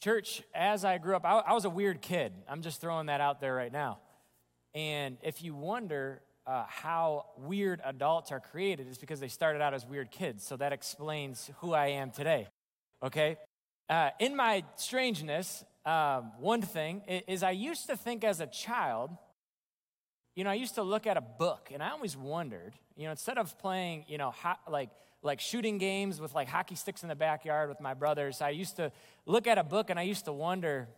Church, as I grew up, I, I was a weird kid. I'm just throwing that out there right now. And if you wonder uh, how weird adults are created, it's because they started out as weird kids. So that explains who I am today. Okay? Uh, in my strangeness, um, one thing is I used to think as a child, you know, I used to look at a book and I always wondered, you know, instead of playing, you know, ho- like like shooting games with like hockey sticks in the backyard with my brothers. I used to look at a book and I used to wonder,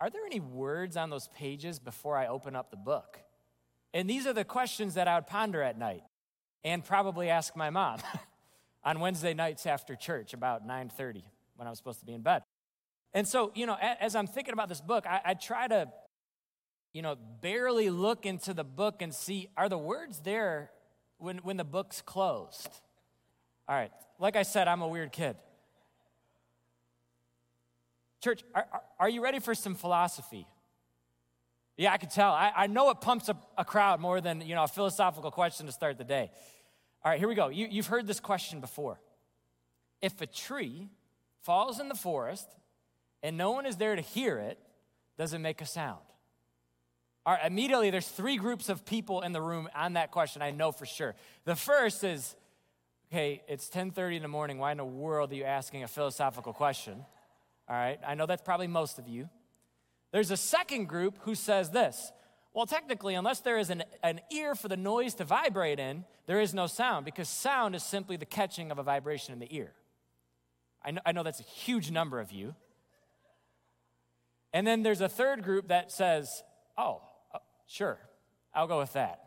are there any words on those pages before I open up the book? And these are the questions that I would ponder at night and probably ask my mom on Wednesday nights after church about 9:30 when I was supposed to be in bed. And so, you know, as I'm thinking about this book, I, I try to, you know, barely look into the book and see are the words there when, when the book's closed? All right, like I said, I'm a weird kid. Church, are, are you ready for some philosophy? Yeah, I can tell. I, I know it pumps up a crowd more than you know a philosophical question to start the day. All right, here we go. You, you've heard this question before. If a tree falls in the forest and no one is there to hear it, does it make a sound? All right, immediately there's three groups of people in the room on that question, I know for sure. The first is okay, it's 10:30 in the morning. Why in the world are you asking a philosophical question? All right, I know that's probably most of you. There's a second group who says this. Well, technically, unless there is an, an ear for the noise to vibrate in, there is no sound because sound is simply the catching of a vibration in the ear. I know, I know that's a huge number of you. And then there's a third group that says, oh, uh, sure, I'll go with that.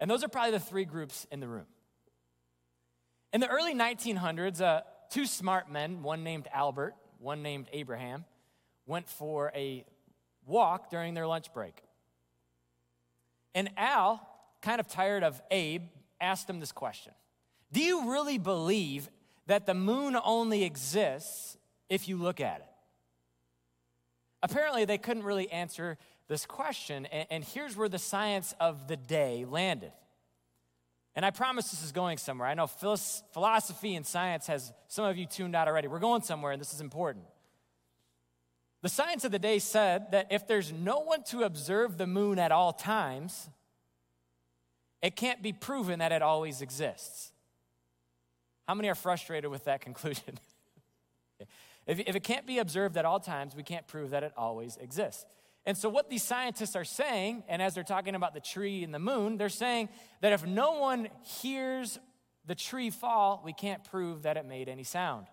And those are probably the three groups in the room. In the early 1900s, uh, two smart men, one named Albert, one named Abraham, went for a walk during their lunch break. And Al, kind of tired of Abe, asked him this question Do you really believe that the moon only exists if you look at it? Apparently, they couldn't really answer this question, and here's where the science of the day landed. And I promise this is going somewhere. I know philosophy and science has some of you tuned out already. We're going somewhere, and this is important. The science of the day said that if there's no one to observe the moon at all times, it can't be proven that it always exists. How many are frustrated with that conclusion? if, it can't be observed at all times, we can't prove that it always exists. And so, what these scientists are saying, and as they're talking about the tree and the moon, they're saying that if no one hears the tree fall, we can't prove that it made any sound.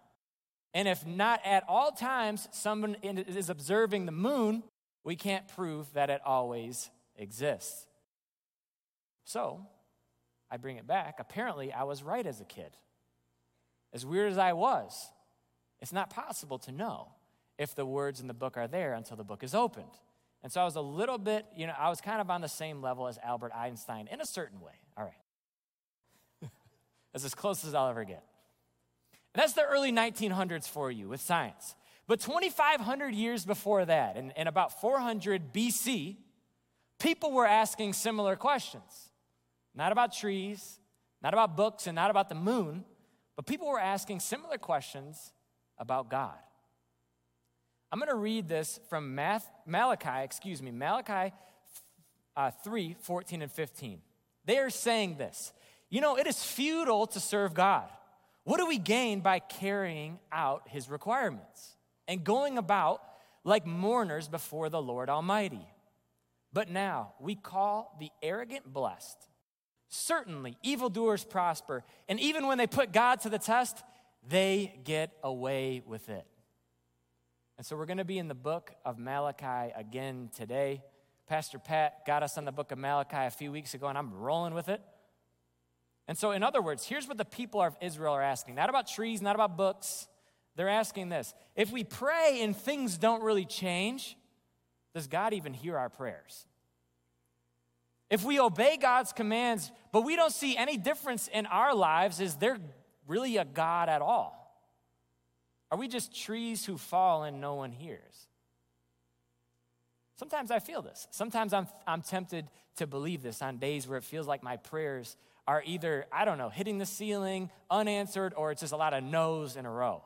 And if not at all times someone is observing the moon, we can't prove that it always exists. So, I bring it back. Apparently, I was right as a kid. As weird as I was, it's not possible to know if the words in the book are there until the book is opened. And so I was a little bit, you know, I was kind of on the same level as Albert Einstein in a certain way. All right. That's as close as I'll ever get. And that's the early 1900s for you with science. But 2,500 years before that, in, in about 400 BC, people were asking similar questions. Not about trees, not about books, and not about the moon, but people were asking similar questions about God. I'm going to read this from Math, Malachi, excuse me, Malachi uh, 3 14 and 15. They are saying this You know, it is futile to serve God. What do we gain by carrying out his requirements and going about like mourners before the Lord Almighty? But now we call the arrogant blessed. Certainly, evildoers prosper, and even when they put God to the test, they get away with it. And so we're going to be in the book of Malachi again today. Pastor Pat got us on the book of Malachi a few weeks ago, and I'm rolling with it. And so, in other words, here's what the people of Israel are asking not about trees, not about books. They're asking this If we pray and things don't really change, does God even hear our prayers? If we obey God's commands, but we don't see any difference in our lives, is there really a God at all? Are we just trees who fall and no one hears? Sometimes I feel this. Sometimes I'm, I'm tempted to believe this on days where it feels like my prayers are either, I don't know, hitting the ceiling, unanswered, or it's just a lot of no's in a row.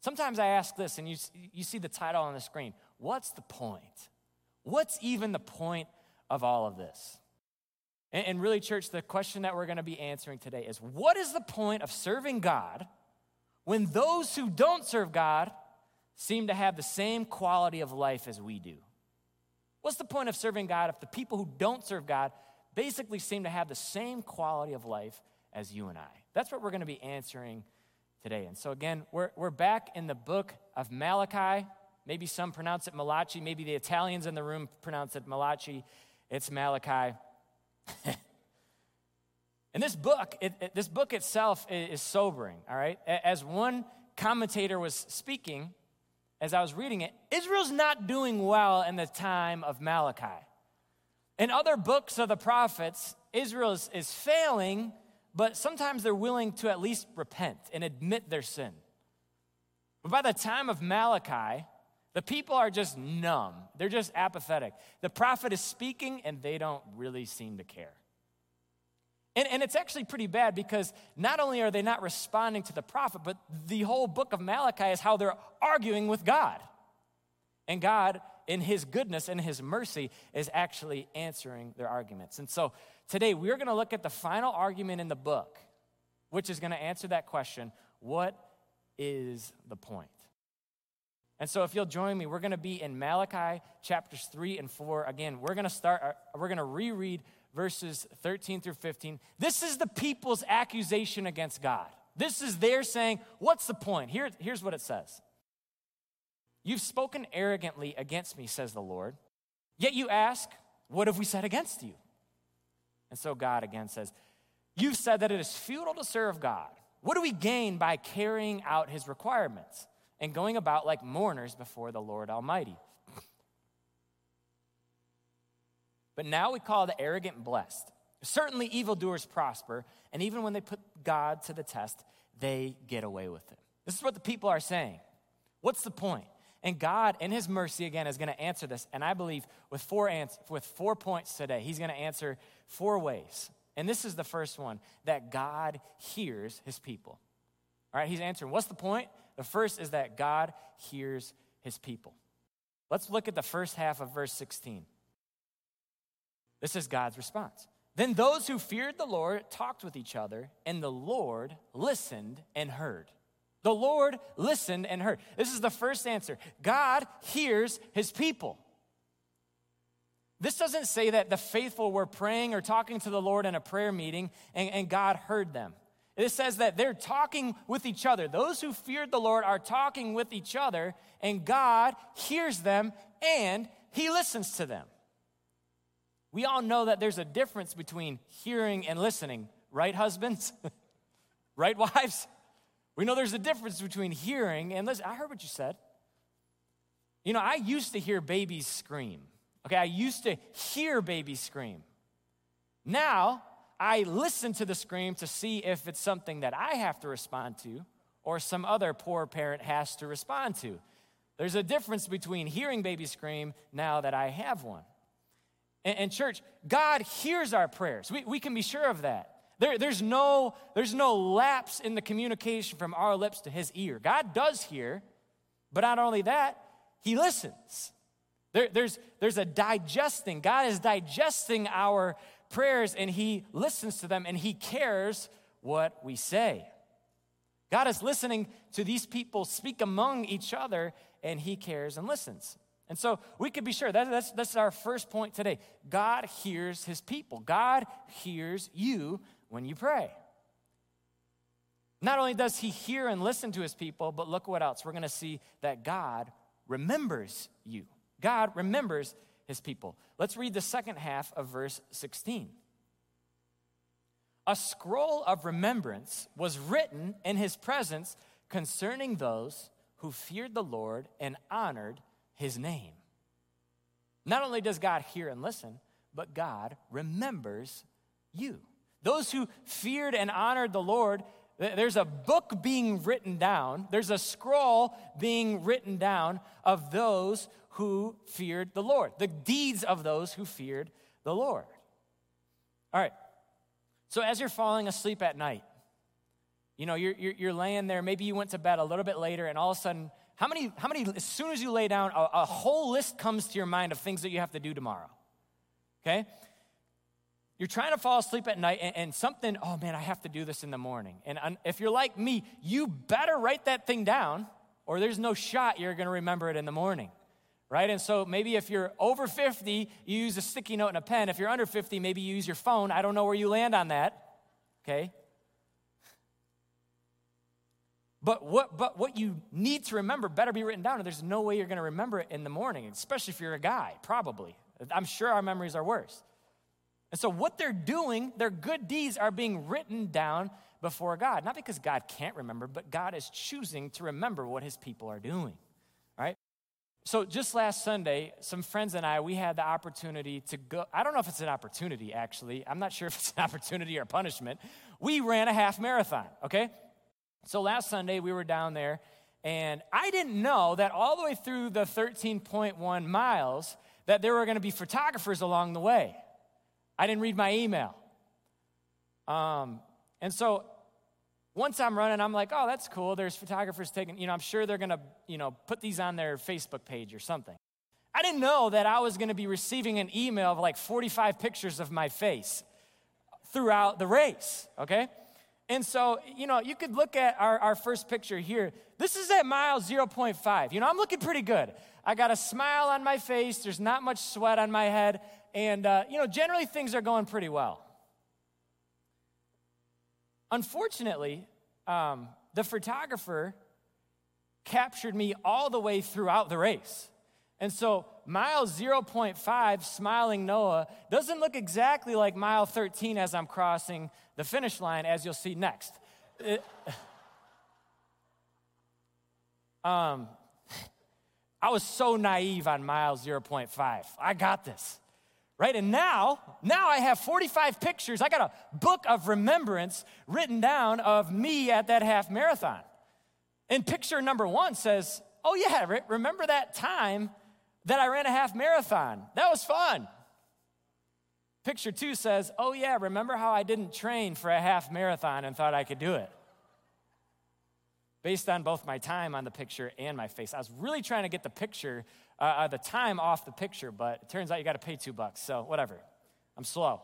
Sometimes I ask this, and you, you see the title on the screen What's the point? What's even the point of all of this? And, and really, church, the question that we're going to be answering today is what is the point of serving God when those who don't serve God seem to have the same quality of life as we do? What's the point of serving God if the people who don't serve God basically seem to have the same quality of life as you and I? That's what we're going to be answering today. And so, again, we're, we're back in the book of Malachi. Maybe some pronounce it Malachi. Maybe the Italians in the room pronounce it Malachi. It's Malachi. and this book, it, it, this book itself is, sobering, all right? As one commentator was speaking, as I was reading it, Israel's not doing well in the time of Malachi. In other books of the prophets, Israel is, is failing, but sometimes they're willing to at least repent and admit their sin. But by the time of Malachi, the people are just numb. They're just apathetic. The prophet is speaking and they don't really seem to care. And, and it's actually pretty bad because not only are they not responding to the prophet, but the whole book of Malachi is how they're arguing with God. And God, in his goodness and his mercy, is actually answering their arguments. And so today we're going to look at the final argument in the book, which is going to answer that question what is the point? And so, if you'll join me, we're going to be in Malachi chapters 3 and 4. Again, we're going to start, uh, we're going to reread verses 13 through 15. This is the people's accusation against God. This is their saying, What's the point? Here, here's what it says You've spoken arrogantly against me, says the Lord. Yet you ask, What have we said against you? And so God again says, You've said that it is futile to serve God. What do we gain by carrying out his requirements? and going about like mourners before the Lord Almighty. But now we call the arrogant blessed. Certainly, evildoers prosper, and even when they put God to the test, they get away with it. This is what the people are saying. What's the point? And God, in His mercy, again, is going to answer this. And I believe with four, ans- with four points today, He's going to answer four ways. And this is the first one that God hears His people. All right, He's answering. What's the point? The first is that God hears his people. Let's look at the first half of verse 16. This is God's response. Then those who feared the Lord talked with each other, and the Lord listened and heard. The Lord listened and heard. This is the first answer. God hears his people. This doesn't say that the faithful were praying or talking to the Lord in a prayer meeting and, and God heard them. It says that they're talking with each other. Those who feared the Lord are talking with each other, and God hears them and he listens to them. We all know that there's a difference between hearing and listening, right, husbands? right, wives? We know there's a difference between hearing and listening. I heard what you said. You know, I used to hear babies scream. Okay, I used to hear babies scream. Now, I listen to the scream to see if it's something that I have to respond to or some other poor parent has to respond to. There's a difference between hearing baby scream now that I have one. And, and church, God hears our prayers. We, we can be sure of that. There, there's, no, there's no lapse in the communication from our lips to his ear. God does hear, but not only that, he listens. There, there's, there's a digesting. God is digesting our prayers and He listens to them and He cares what we say. God is listening to these people speak among each other and He cares and listens. And so we could be sure that, that's, that's our first point today. God hears His people, God hears you when you pray. Not only does He hear and listen to His people, but look what else. We're going to see that God remembers you. God remembers his people. Let's read the second half of verse 16. A scroll of remembrance was written in his presence concerning those who feared the Lord and honored his name. Not only does God hear and listen, but God remembers you. Those who feared and honored the Lord, there's a book being written down, there's a scroll being written down of those who feared the Lord, the deeds of those who feared the Lord. All right. So as you're falling asleep at night, You know, you're, you're, you're, laying there, maybe you went to bed a little bit later, and all of a sudden, how many, how many as soon as you lay down, a, a whole list comes to your mind of things that you have to do tomorrow? Okay? You're trying to fall asleep at night, and, and something, oh man, I have to do this in the morning. And if you're like me, you better write that thing down, or there's no shot you're gonna remember it in the morning right? And so maybe if you're over 50, you use a sticky note and a pen. If you're under 50, maybe you use your phone. I don't know where you land on that, okay? But what, but what you need to remember better be written down, there's no way you're going to remember it in the morning, especially if you're a guy, probably. I'm sure our memories are worse. And so, what they're doing, their good deeds are being written down before God. Not because God can't remember, but God is choosing to remember what his people are doing, right? So, just last Sunday, some friends and I, we had the opportunity to go. I don't know if it's an opportunity, actually. I'm not sure if it's an opportunity or punishment. We ran a half marathon, okay? So last Sunday, we were down there, and I didn't know that all the way through the 13.1 miles that there were going to be photographers along the way. I didn't read my email. Um, and so once I'm running, I'm like, oh, that's cool. There's photographers taking, you know, I'm sure they're going to, you know, put these on their Facebook page or something. I didn't know that I was going to be receiving an email of like 45 pictures of my face throughout the race, okay? And so, you know, you could look at our, our first picture here. This is at mile 0.5. You know, I'm looking pretty good. I got a smile on my face, there's not much sweat on my head, and, uh, you know, generally things are going pretty well. Unfortunately, um, the photographer captured me all the way throughout the race. And so, mile 0.5, smiling Noah, doesn't look exactly like mile 13 as I'm crossing the finish line, as you'll see next. Um, I was so naive on mile 0.5. I got this. Right? And now, now I have 45 pictures. I got a book of remembrance written down of me at that half marathon. And picture number one says, Oh, yeah, remember that time that I ran a half marathon. That was fun. Picture two says, Oh, yeah, remember how I didn't train for a half marathon and thought I could do it? Based on both my time on the picture and my face. I was really trying to get the picture, uh, uh the time off the picture, but it turns out you got to pay two bucks, so whatever. I'm slow.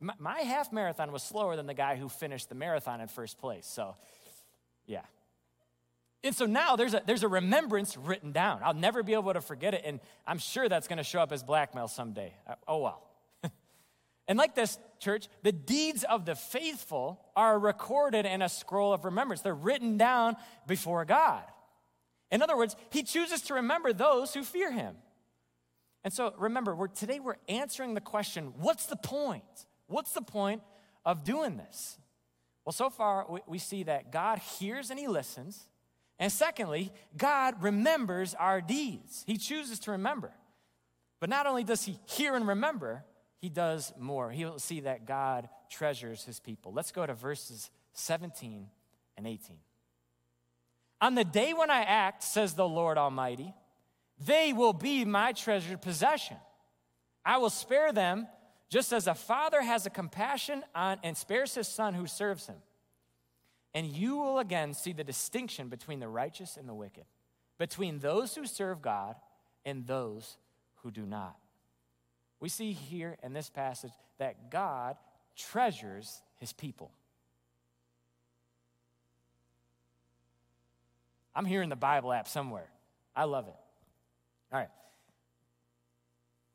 My, my half marathon was slower than the guy who finished the marathon in first place, so yeah. And so now there's a, there's a remembrance written down. I'll never be able to forget it, and I'm sure that's going to show up as blackmail someday. Uh, oh well. and like this, church, the deeds of the faithful are recorded in a scroll of remembrance. They're written down before God. In other words, He chooses to remember those who fear Him. And so remember, we're, today we're answering the question what's the point? What's the point of doing this? Well, so far we, we see that God hears and He listens. And secondly, God remembers our deeds. He chooses to remember. But not only does he hear and remember, he does more. He'll see that God treasures his people. Let's go to verses 17 and 18. On the day when I act, says the Lord Almighty, they will be my treasured possession. I will spare them just as a father has a compassion on and spares his son who serves him. And you will again see the distinction between the righteous and the wicked, between those who serve God and those who do not. We see here in this passage that God treasures his people. I'm here in the Bible app somewhere. I love it. All right.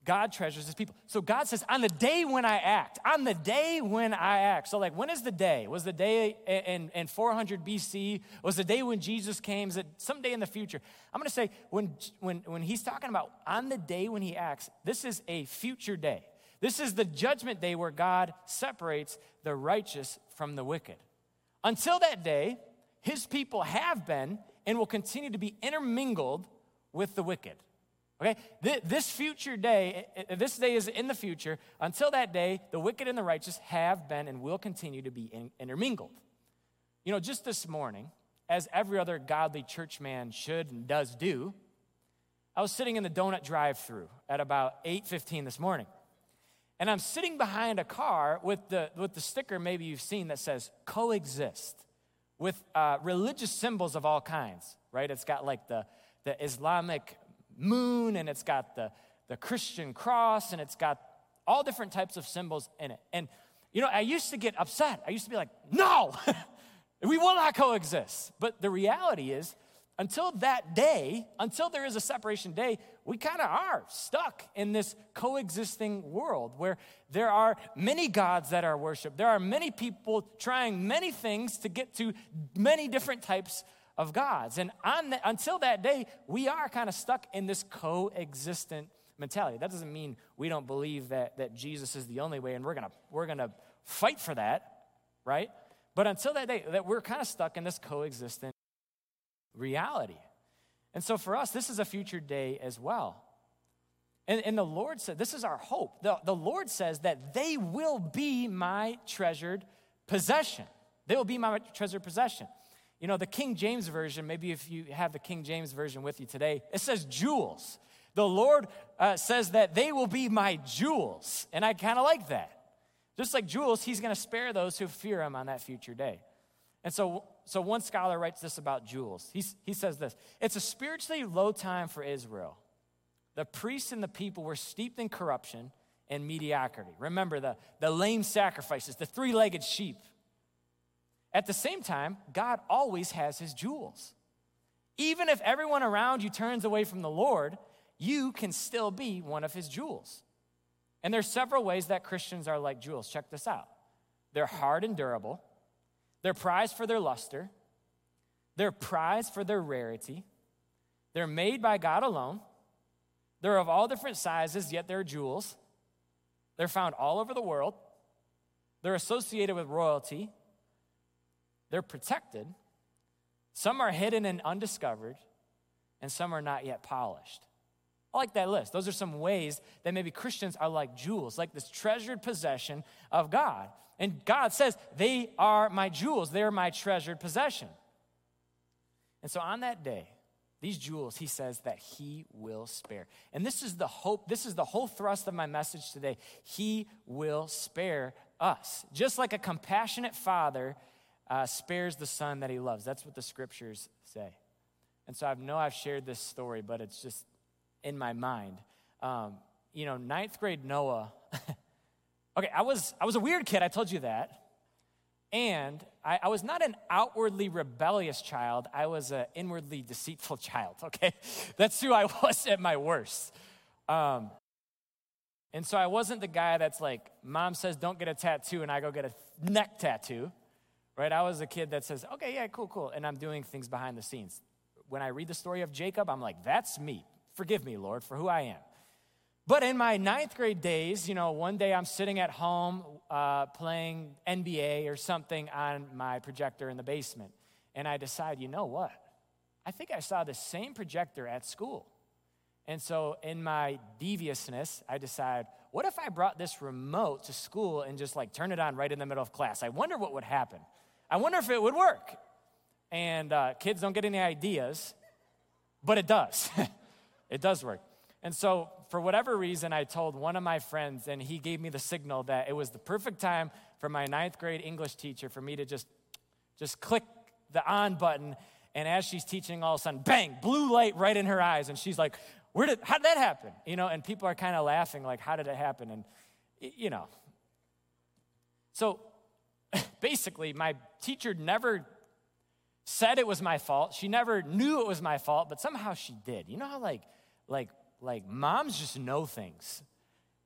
God treasures his people. So God says, on the day when I act, on the day when I act. So, like, when is the day? Was the day in, in 400 BC? Was the day when Jesus came? Is it someday in the future? I'm going to say, when, when, when he's talking about on the day when he acts, this is a future day. This is the judgment day where God separates the righteous from the wicked. Until that day, his people have been and will continue to be intermingled with the wicked. Okay? This future day, this day is in the future. Until that day, the wicked and the righteous have been and will continue to be intermingled. You know, just this morning, as every other godly church man should and does do, I was sitting in the donut drive-through at about 8:15 this morning. And I'm sitting behind a car with the, with the sticker maybe you've seen that says coexist with uh, religious symbols of all kinds, right? It's got like the, the Islamic moon, and it's got the, the Christian cross, and it's got all different types of symbols in it. And, you know, I used to get upset. I used to be like, no, we will not coexist. But the reality is, until that day, until there is a separation day, we kind of are stuck in this coexisting world where there are many gods that are worshiped. There are many people trying many things to get to many different types of gods. And the, until that day, we are kind of stuck in this coexistent mentality. That doesn't mean we don't believe that, that Jesus is the only way and we're gonna, we're gonna fight for that, right? But until that day, that we're kind of stuck in this coexistent reality. And so for us, this is a future day as well. And, and the Lord said, This is our hope. The, the Lord says that they will be my treasured possession. They will be my treasured possession. You know, the King James Version, maybe if you have the King James Version with you today, it says jewels. The Lord uh, says that they will be my jewels. And I kind of like that. Just like jewels, he's going to spare those who fear him on that future day. And so, so one scholar writes this about jewels. He's, he says this It's a spiritually low time for Israel. The priests and the people were steeped in corruption and mediocrity. Remember the, the lame sacrifices, the three legged sheep. At the same time, God always has his jewels. Even if everyone around you turns away from the Lord, you can still be one of his jewels. And there's several ways that Christians are like jewels. Check this out. They're hard and durable. They're prized for their luster, they're prized for their rarity. They're made by God alone. They're of all different sizes, yet they're jewels. They're found all over the world. They're associated with royalty. They're protected. Some are hidden and undiscovered, and some are not yet polished. I like that list. Those are some ways that maybe Christians are like jewels, like this treasured possession of God. And God says, They are my jewels, they are my treasured possession. And so on that day, these jewels, he says that he will spare. And this is the hope, this is the whole thrust of my message today. He will spare us. Just like a compassionate father uh, spares the son that he loves. That's what the scriptures say. And so I know I've shared this story, but it's just in my mind. Um, you know, ninth grade Noah Okay, I was, I was a weird kid, I told you that. And I, I was not an outwardly rebellious child, I was an inwardly deceitful child, okay? That's who I was at my worst. Um, and so I wasn't the guy that's like, mom says don't get a tattoo, and I go get a neck tattoo, right? I was a kid that says, okay, yeah, cool, cool. And I'm doing things behind the scenes. When I read the story of Jacob, I'm like, that's me. Forgive me, Lord, for who I am. But in my ninth grade days, you know, one day I'm sitting at home uh, playing NBA or something on my projector in the basement. And I decide, you know what? I think I saw the same projector at school. And so, in my deviousness, I decide, what if I brought this remote to school and just like turn it on right in the middle of class? I wonder what would happen. I wonder if it would work. And uh, kids don't get any ideas, but it does. it does work. And so, for whatever reason, I told one of my friends, and he gave me the signal that it was the perfect time for my ninth grade English teacher for me to just, just click the on button. And as she's teaching, all of a sudden, bang, blue light right in her eyes. And she's like, Where did, how did that happen? You know, and people are kind of laughing, like, How did it happen? And, you know. So basically, my teacher never said it was my fault. She never knew it was my fault, but somehow she did. You know how, like, like like moms just know things.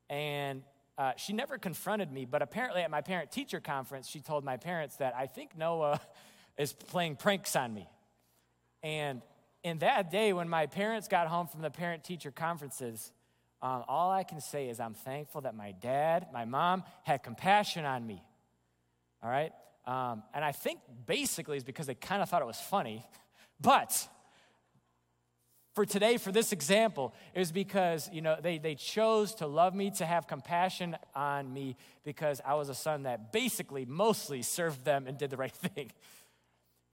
And uh, she never confronted me, but apparently at my parent teacher conference, she told my parents that I think Noah is playing pranks on me. And in that day, when my parents got home from the parent teacher conferences, um, all I can say is I'm thankful that my dad, my mom had compassion on me. All right? Um, and I think basically it's because they kind of thought it was funny. But for today, for this example, is because, you know, they, they chose to love me, to have compassion on me, because I was a son that basically mostly served them and did the right thing.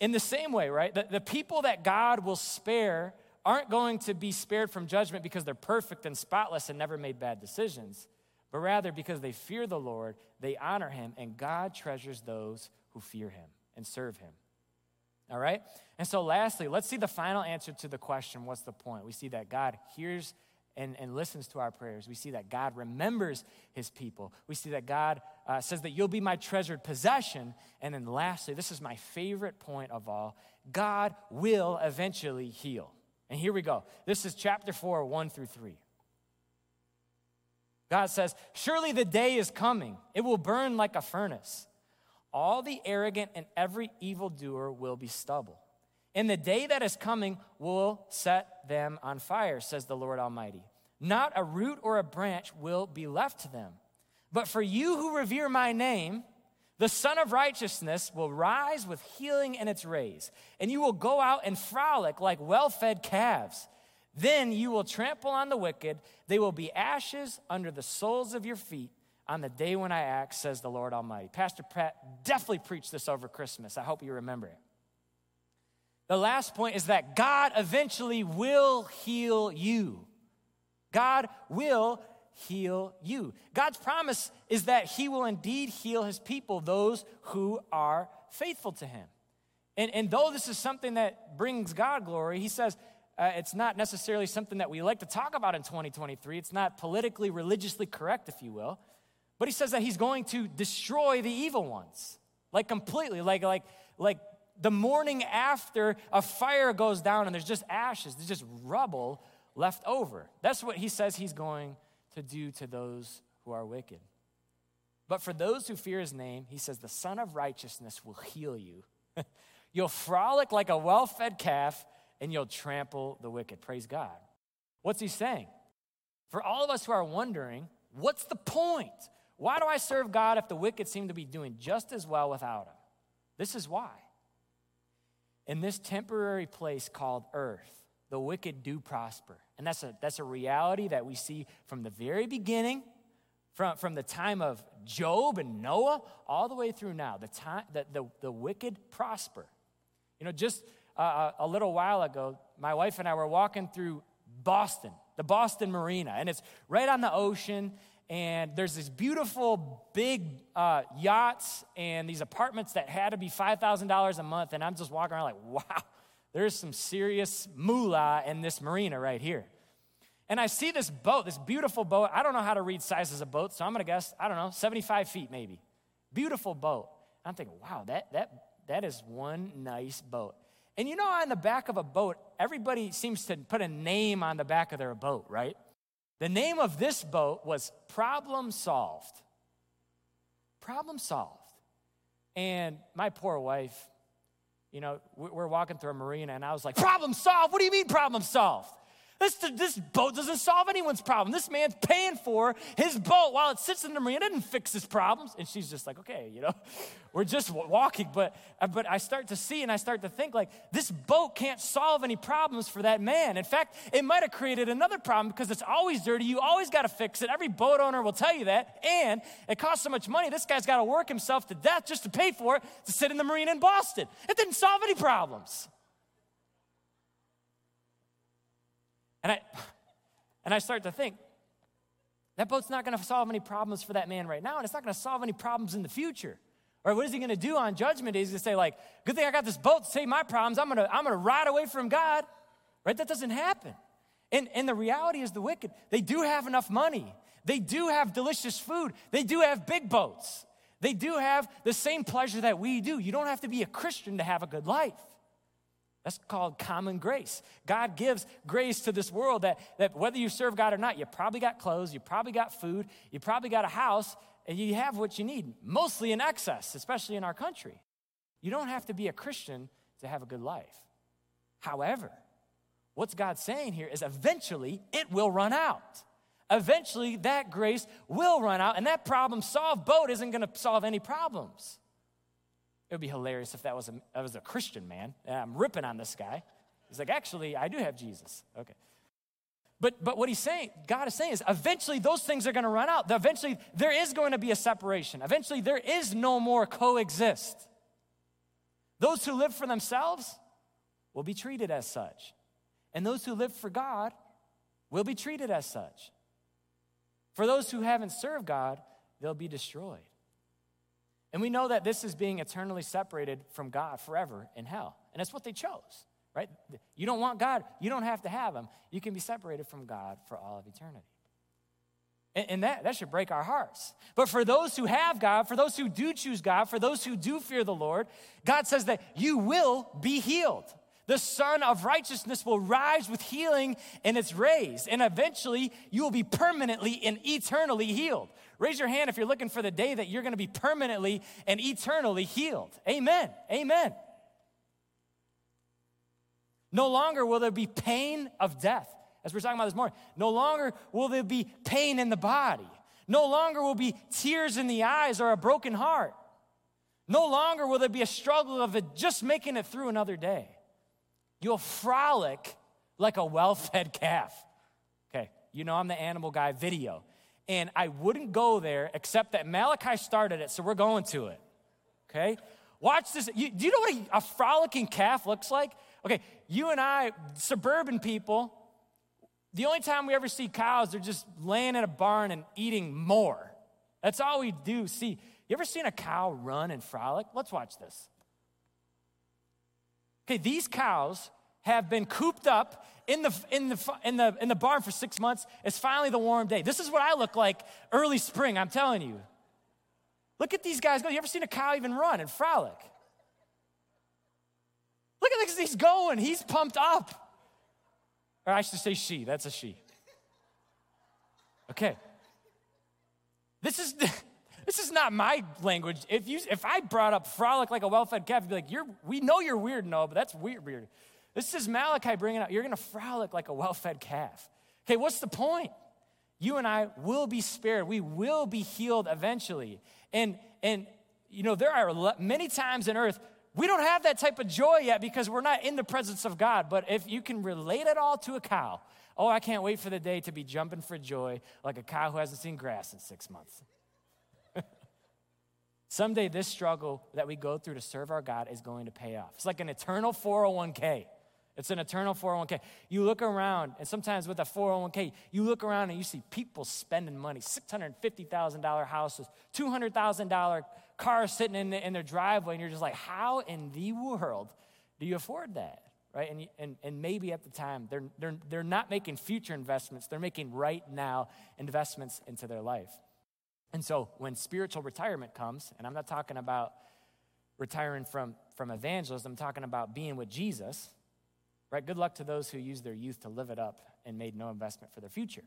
In the same way, right? The, the people that God will spare aren't going to be spared from judgment because they're perfect and spotless and never made bad decisions, but rather because they fear the Lord, they honor him, and God treasures those who fear him and serve him. All right? And so, lastly, let's see the final answer to the question what's the point? We see that God hears and, and listens to our prayers. We see that God remembers his people. We see that God uh, says that you'll be my treasured possession. And then, lastly, this is my favorite point of all God will eventually heal. And here we go. This is chapter 4, 1 through 3. God says, Surely the day is coming, it will burn like a furnace. All the arrogant and every evildoer will be stubble. And the day that is coming will set them on fire, says the Lord Almighty. Not a root or a branch will be left to them. But for you who revere my name, the Sun of Righteousness will rise with healing in its rays, and you will go out and frolic like well fed calves. Then you will trample on the wicked. They will be ashes under the soles of your feet on the day when I act, says the Lord Almighty. Pastor Pratt definitely preached this over Christmas. I hope you remember it. The last point is that God eventually will heal you. God will heal you. God's promise is that He will indeed heal His people, those who are faithful to Him. And, and though this is something that brings God glory, He says uh, it's not necessarily something that we like to talk about in 2023. It's not politically, religiously correct, if you will. But He says that He's going to destroy the evil ones, like completely, like, like, like the morning after a fire goes down and there's just ashes, there's just rubble left over. That's what he says he's going to do to those who are wicked. But for those who fear his name, he says, the Son of Righteousness will heal you. you'll frolic like a well fed calf and you'll trample the wicked. Praise God. What's he saying? For all of us who are wondering, what's the point? Why do I serve God if the wicked seem to be doing just as well without him? This is why in this temporary place called earth, the wicked do prosper. And that's a, that's a reality that we see from the very beginning, from, from the time of Job and Noah, all the way through now. The, time, the, the, the wicked prosper. You know, just uh, a little while ago, my wife and I were walking through Boston, the Boston Marina, and it's right on the ocean and there's these beautiful big uh, yachts and these apartments that had to be $5,000 a month. And I'm just walking around like, wow, there's some serious moolah in this marina right here. And I see this boat, this beautiful boat. I don't know how to read sizes of boats, so I'm gonna guess, I don't know, 75 feet maybe. Beautiful boat. I'm thinking, wow, that, that, that is one nice boat. And you know, on the back of a boat, everybody seems to put a name on the back of their boat, right? The name of this boat was Problem Solved. Problem Solved. And my poor wife, you know, we're walking through a marina, and I was like, Problem solved? What do you mean, problem solved? This, this boat doesn't solve anyone's problem. This man's paying for his boat while it sits in the marina. It doesn't fix his problems. And she's just like, okay, you know, we're just walking. But, uh, but I start to see and I start to think like, this boat can't solve any problems for that man. In fact, it might have created another problem because it's always dirty. You always got to fix it. Every boat owner will tell you that. And it costs so much money. This guy's got to work himself to death just to pay for it to sit in the marina in Boston. It didn't solve any problems. And I, and I start to think, that boat's not going to solve any problems for that man right now, and it's not going to solve any problems in the future. Or what is he going to do on judgment day? He's going to say, like, good thing I got this boat to save my problems. I'm going to, I'm going to ride away from God. Right? That doesn't happen. And, and the reality is the wicked, they do have enough money. They do have delicious food. They do have big boats. They do have the same pleasure that we do. You don't have to be a Christian to have a good life. That's called common grace. God gives grace to this world that, that whether you serve God or not, you probably got clothes, you probably got food, you probably got a house, and you have what you need, mostly in excess, especially in our country. You don't have to be a Christian to have a good life. However, what's God saying here is eventually it will run out. Eventually, that grace will run out, and that problem solved boat isn't going to solve any problems. It would be hilarious if that was a, that was a Christian man. I'm ripping on this guy. He's like, actually, I do have Jesus. Okay. But, but what he's saying, God is saying is eventually those things are going to run out. Eventually there is going to be a separation. Eventually there is no more coexist. Those who live for themselves will be treated as such. And those who live for God will be treated as such. For those who haven't served God, they'll be destroyed. And we know that this is being eternally separated from God forever in hell. And that's what they chose, right? You don't want God, you don't have to have him. You can be separated from God for all of eternity. And, that, that should break our hearts. But for those who have God, for those who do choose God, for those who do fear the Lord, God says that you will be healed. The Sun of Righteousness will rise with healing in its rays, and eventually you will be permanently and eternally healed. Raise your hand if you're looking for the day that you're going to be permanently and eternally healed. Amen. Amen. No longer will there be pain of death, as we we're talking about this morning. No longer will there be pain in the body. No longer will be tears in the eyes or a broken heart. No longer will there be a struggle of it just making it through another day. You'll frolic like a well fed calf. Okay, you know I'm the animal guy video. And I wouldn't go there except that Malachi started it, so we're going to it. Okay? Watch this. You, do you know what a, a frolicking calf looks like? Okay, you and I, suburban people, the only time we ever see cows, they're just laying in a barn and eating more. That's all we do see. You ever seen a cow run and frolic? Let's watch this. Okay, these cows have been cooped up in the, in the, in the, in the barn for six months. It's finally the warm day. This is what I look like early spring, I'm telling you. Look at these guys go. You ever seen a cow even run and frolic? Look at this, he's going, he's pumped up. Or I should say she, that's a she. Okay. This is this is not my language. If you if I brought up frolic like a well-fed calf, you'd be like, you're we know you're weird, no, but that's weird, weird. This is Malachi bringing up, you're gonna frolic like a well fed calf. Okay, what's the point? You and I will be spared. We will be healed eventually. And, and you know, there are many times in earth we don't have that type of joy yet because we're not in the presence of God. But if you can relate it all to a cow, oh, I can't wait for the day to be jumping for joy like a cow who hasn't seen grass in six months. Someday, this struggle that we go through to serve our God is going to pay off. It's like an eternal 401k. It's an eternal 401k. You look around, and sometimes with a 401k, you look around and you see people spending money $650,000 houses, $200,000 cars sitting in, the, in their driveway, and you're just like, how in the world do you afford that? Right? And, and, and maybe at the time, they're, they're, they're not making future investments, they're making right now investments into their life. And so when spiritual retirement comes, and I'm not talking about retiring from, from evangelism, I'm talking about being with Jesus Right? Good luck to those who use their youth to live it up and made no investment for their future.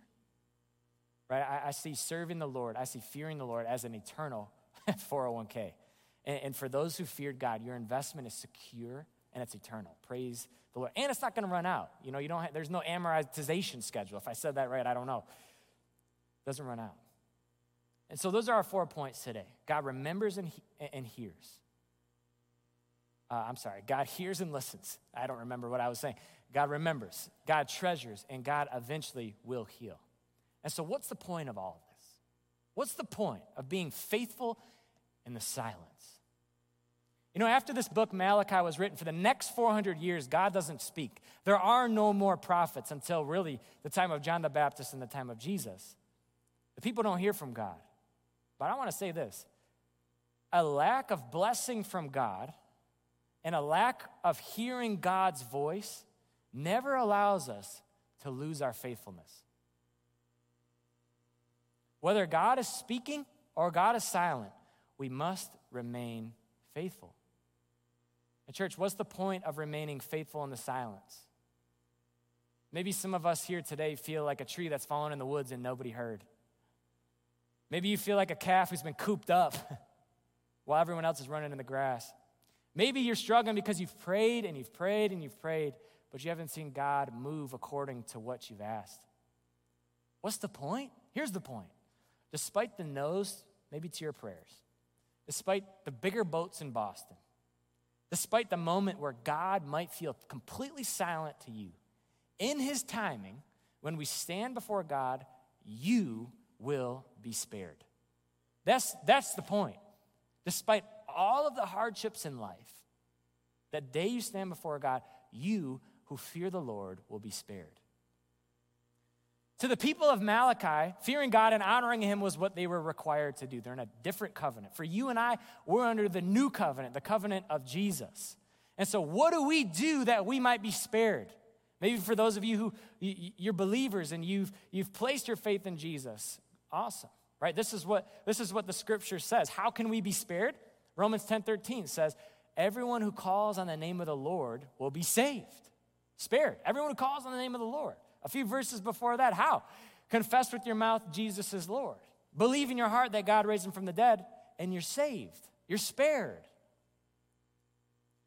Right? I, I see serving the Lord, I see fearing the Lord as an eternal 401k. And, and for those who feared God, your investment is secure and it's eternal. Praise the Lord. And it's not going to run out. You know, you don't have, there's no amortization schedule. If I said that right, I don't know. It doesn't run out. And so those are our four points today. God remembers and, he, and hears. Uh, I'm sorry, God hears and listens. I don't remember what I was saying. God remembers, God treasures, and God eventually will heal. And so, what's the point of all of this? What's the point of being faithful in the silence? You know, after this book, Malachi, was written, for the next 400 years, God doesn't speak. There are no more prophets until really the time of John the Baptist and the time of Jesus. The people don't hear from God. But I want to say this a lack of blessing from God and a lack of hearing God's voice never allows us to lose our faithfulness. Whether God is speaking or God is silent, we must remain faithful. And, church, what's the point of remaining faithful in the silence? Maybe some of us here today feel like a tree that's fallen in the woods and nobody heard. Maybe you feel like a calf who's been cooped up while everyone else is running in the grass. Maybe you're struggling because you've prayed and you've prayed and you've prayed, but you haven't seen God move according to what you've asked. What's the point? Here's the point. Despite the no's, maybe to your prayers, despite the bigger boats in Boston, despite the moment where God might feel completely silent to you, in His timing, when we stand before God, you will be spared. That's, that's the point. Despite all of the hardships in life, that day you stand before God, you who fear the Lord will be spared. To the people of Malachi, fearing God and honoring Him was what they were required to do. They're in a different covenant. For you and I, we're under the new covenant, the covenant of Jesus. And so, what do we do that we might be spared? Maybe for those of you who you're believers and you've, you've placed your faith in Jesus, awesome, right? This is what this is what the scripture says. How can we be spared? Romans 10 13 says, Everyone who calls on the name of the Lord will be saved. Spared. Everyone who calls on the name of the Lord. A few verses before that, how? Confess with your mouth Jesus is Lord. Believe in your heart that God raised him from the dead, and you're saved. You're spared.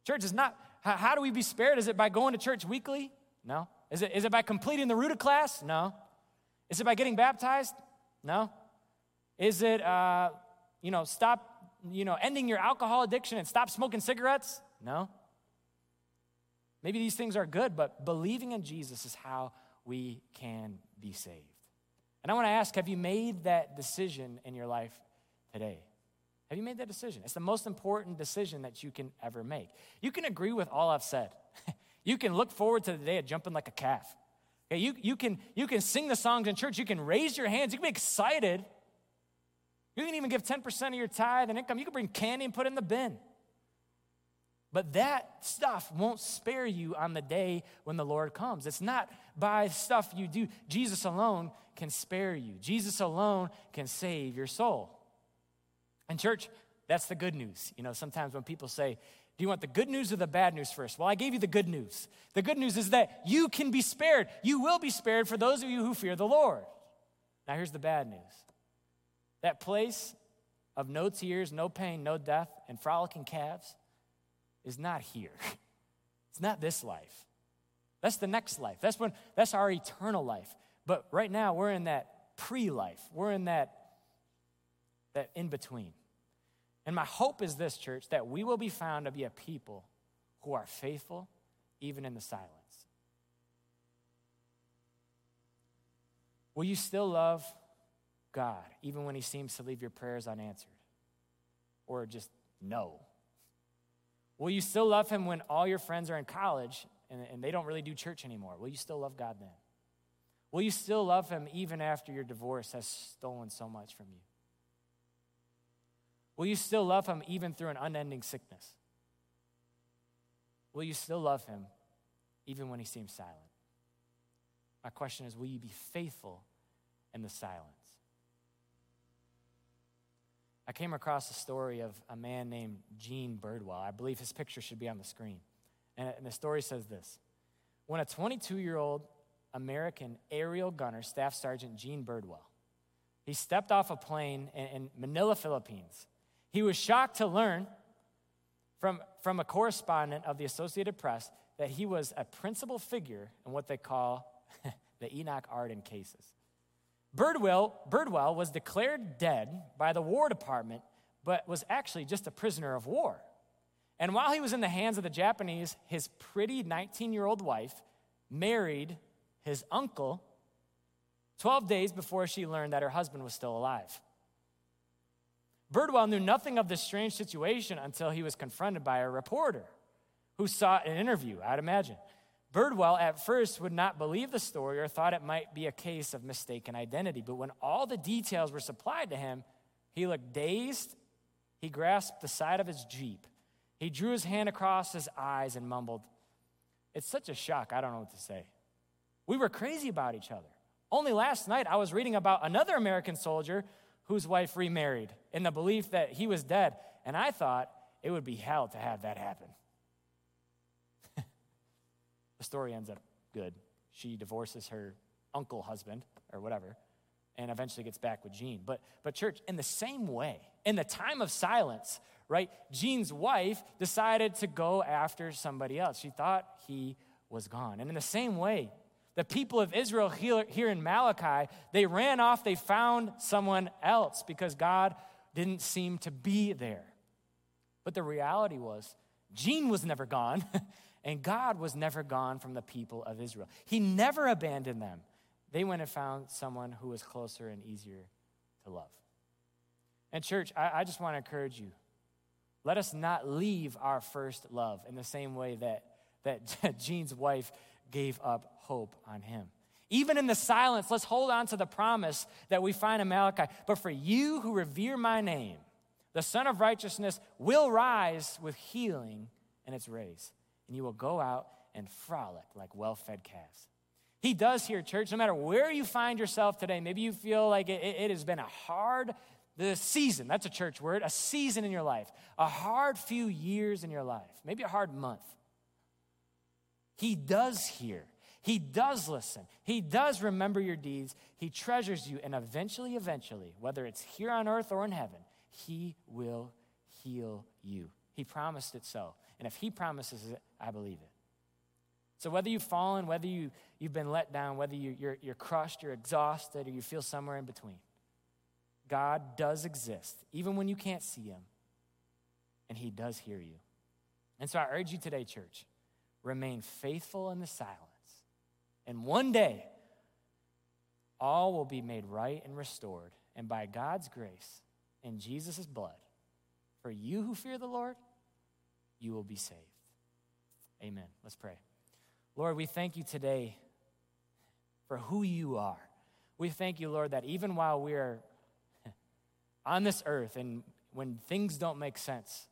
Church is not, how do we be spared? Is it by going to church weekly? No. Is it, is it by completing the Ruta class? No. Is it by getting baptized? No. Is it, uh, you know, stop, you know, ending your alcohol addiction and stop smoking cigarettes? No. Maybe these things are good, but believing in Jesus is how we can be saved. And I want to ask have you made that decision in your life today? Have you made that decision? It's the most important decision that you can ever make. You can agree with all I've said. you can look forward to the day of jumping like a calf. Okay, you, you, can, you can sing the songs in church. You can raise your hands. You can be excited. You can even give 10% of your tithe and income. You can bring candy and put in the bin. But that stuff won't spare you on the day when the Lord comes. It's not by stuff you do. Jesus alone can spare you, Jesus alone can save your soul. And, church, that's the good news. You know, sometimes when people say, do you want the good news or the bad news first? Well, I gave you the good news. The good news is that you can be spared. You will be spared for those of you who fear the Lord. Now, here's the bad news that place of no tears, no pain, no death, and frolicking calves is not here. It's not this life. That's the next life. That's when that's our eternal life. But right now we're in that pre-life. We're in that that in between. And my hope is this church that we will be found to be a people who are faithful even in the silence. Will you still love God even when he seems to leave your prayers unanswered? Or just no? Will you still love him when all your friends are in college and, and they don't really do church anymore? Will you still love God then? Will you still love him even after your divorce has stolen so much from you? Will you still love him even through an unending sickness? Will you still love him even when he seems silent? My question is will you be faithful in the silence? I came across a story of a man named Gene Birdwell. I believe his picture should be on the screen. And, the story says this When a 22 year old American aerial gunner, Staff Sergeant Gene Birdwell, he stepped off a plane in, in Manila, Philippines. He was shocked to learn from, from a correspondent of the Associated Press that he was a principal figure in what they call the Enoch Arden cases. Birdwell, Birdwell was declared dead by the War Department, but was actually just a prisoner of war. And while he was in the hands of the Japanese, his pretty 19 year old wife married his uncle 12 days before she learned that her husband was still alive. Birdwell knew nothing of this strange situation until he was confronted by a reporter who sought an interview, I'd imagine. Birdwell at first would not believe the story or thought it might be a case of mistaken identity. But when all the details were supplied to him, he looked dazed. He grasped the side of his Jeep. He drew his hand across his eyes and mumbled, It's such a shock, I don't know what to say. We were crazy about each other. Only last night, I was reading about another American soldier whose wife remarried in the belief that he was dead, and I thought it would be hell to have that happen. The story ends up good. She divorces her uncle husband or whatever and eventually gets back with Gene. But, but, church, in the same way, in the time of silence, right, Gene's wife decided to go after somebody else. She thought he was gone. And in the same way, the people of Israel here, in Malachi, they ran off, they found someone else because God didn't seem to be there. But the reality was, Gene was never gone. And God was never gone from the people of Israel. He never abandoned them. They went and found someone who was closer and easier to love. And, church, I, I just want to encourage you let us not leave our first love in the same way that, that Gene's wife gave up hope on him. Even in the silence, let's hold on to the promise that we find in Malachi. But for you who revere my name, the Sun of Righteousness will rise with healing in its rays. And you will go out and frolic like well fed calves. He does hear, church, no matter where you find yourself today. Maybe you feel like it, it has been a hard the season, that's a church word, a season in your life, a hard few years in your life, maybe a hard month. He does hear. He does listen. He does remember your deeds. He treasures you. And eventually, eventually, whether it's here on earth or in heaven, He will heal you. He promised it so. And if He promises it, I believe it. So whether you've fallen, whether you, you've been let down, whether you, you're, you're crushed, you're exhausted, or you feel somewhere in between, God does exist, even when you can't see Him, and He does hear you. And so I urge you today, church, remain faithful in the silence. And one day, all will be made right and restored. And by God's grace and Jesus' blood, for you who fear the Lord, you will be saved. Amen. Let's pray. Lord, we thank you today for who you are. We thank you, Lord, that even while we are on this earth and when things don't make sense,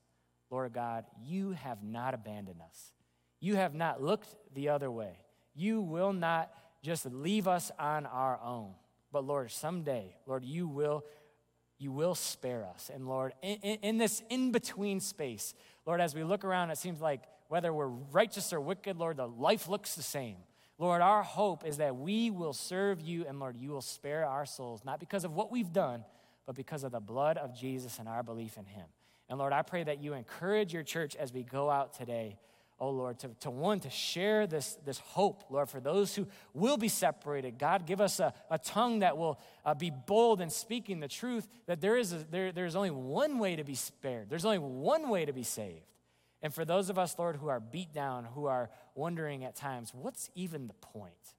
Lord God, you have not abandoned us. You have not looked the other way. You will not just leave us on our own. But Lord, someday, Lord, you will you will spare us. And Lord, in, in this in between space, Lord, as we look around, it seems like whether we're righteous or wicked, Lord, the life looks the same. Lord, our hope is that we will serve you and Lord, you will spare our souls, not because of what we've done, but because of the blood of Jesus and our belief in him. And Lord, I pray that you encourage your church as we go out today, oh Lord, to, to one, to share this, this hope, Lord, for those who will be separated. God, give us a, a tongue that will uh, be bold in speaking the truth, that there is a, there, there's only one way to be spared, there's only one way to be saved. And for those of us, Lord, who are beat down, who are wondering at times, what's even the point?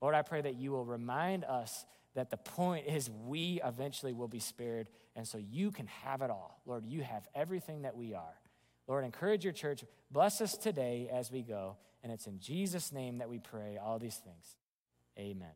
Lord, I pray that you will remind us that the point is we eventually will be spared, and so you can have it all. Lord, you have everything that we are. Lord, encourage your church. Bless us today as we go. And it's in Jesus' name that we pray all these things. Amen.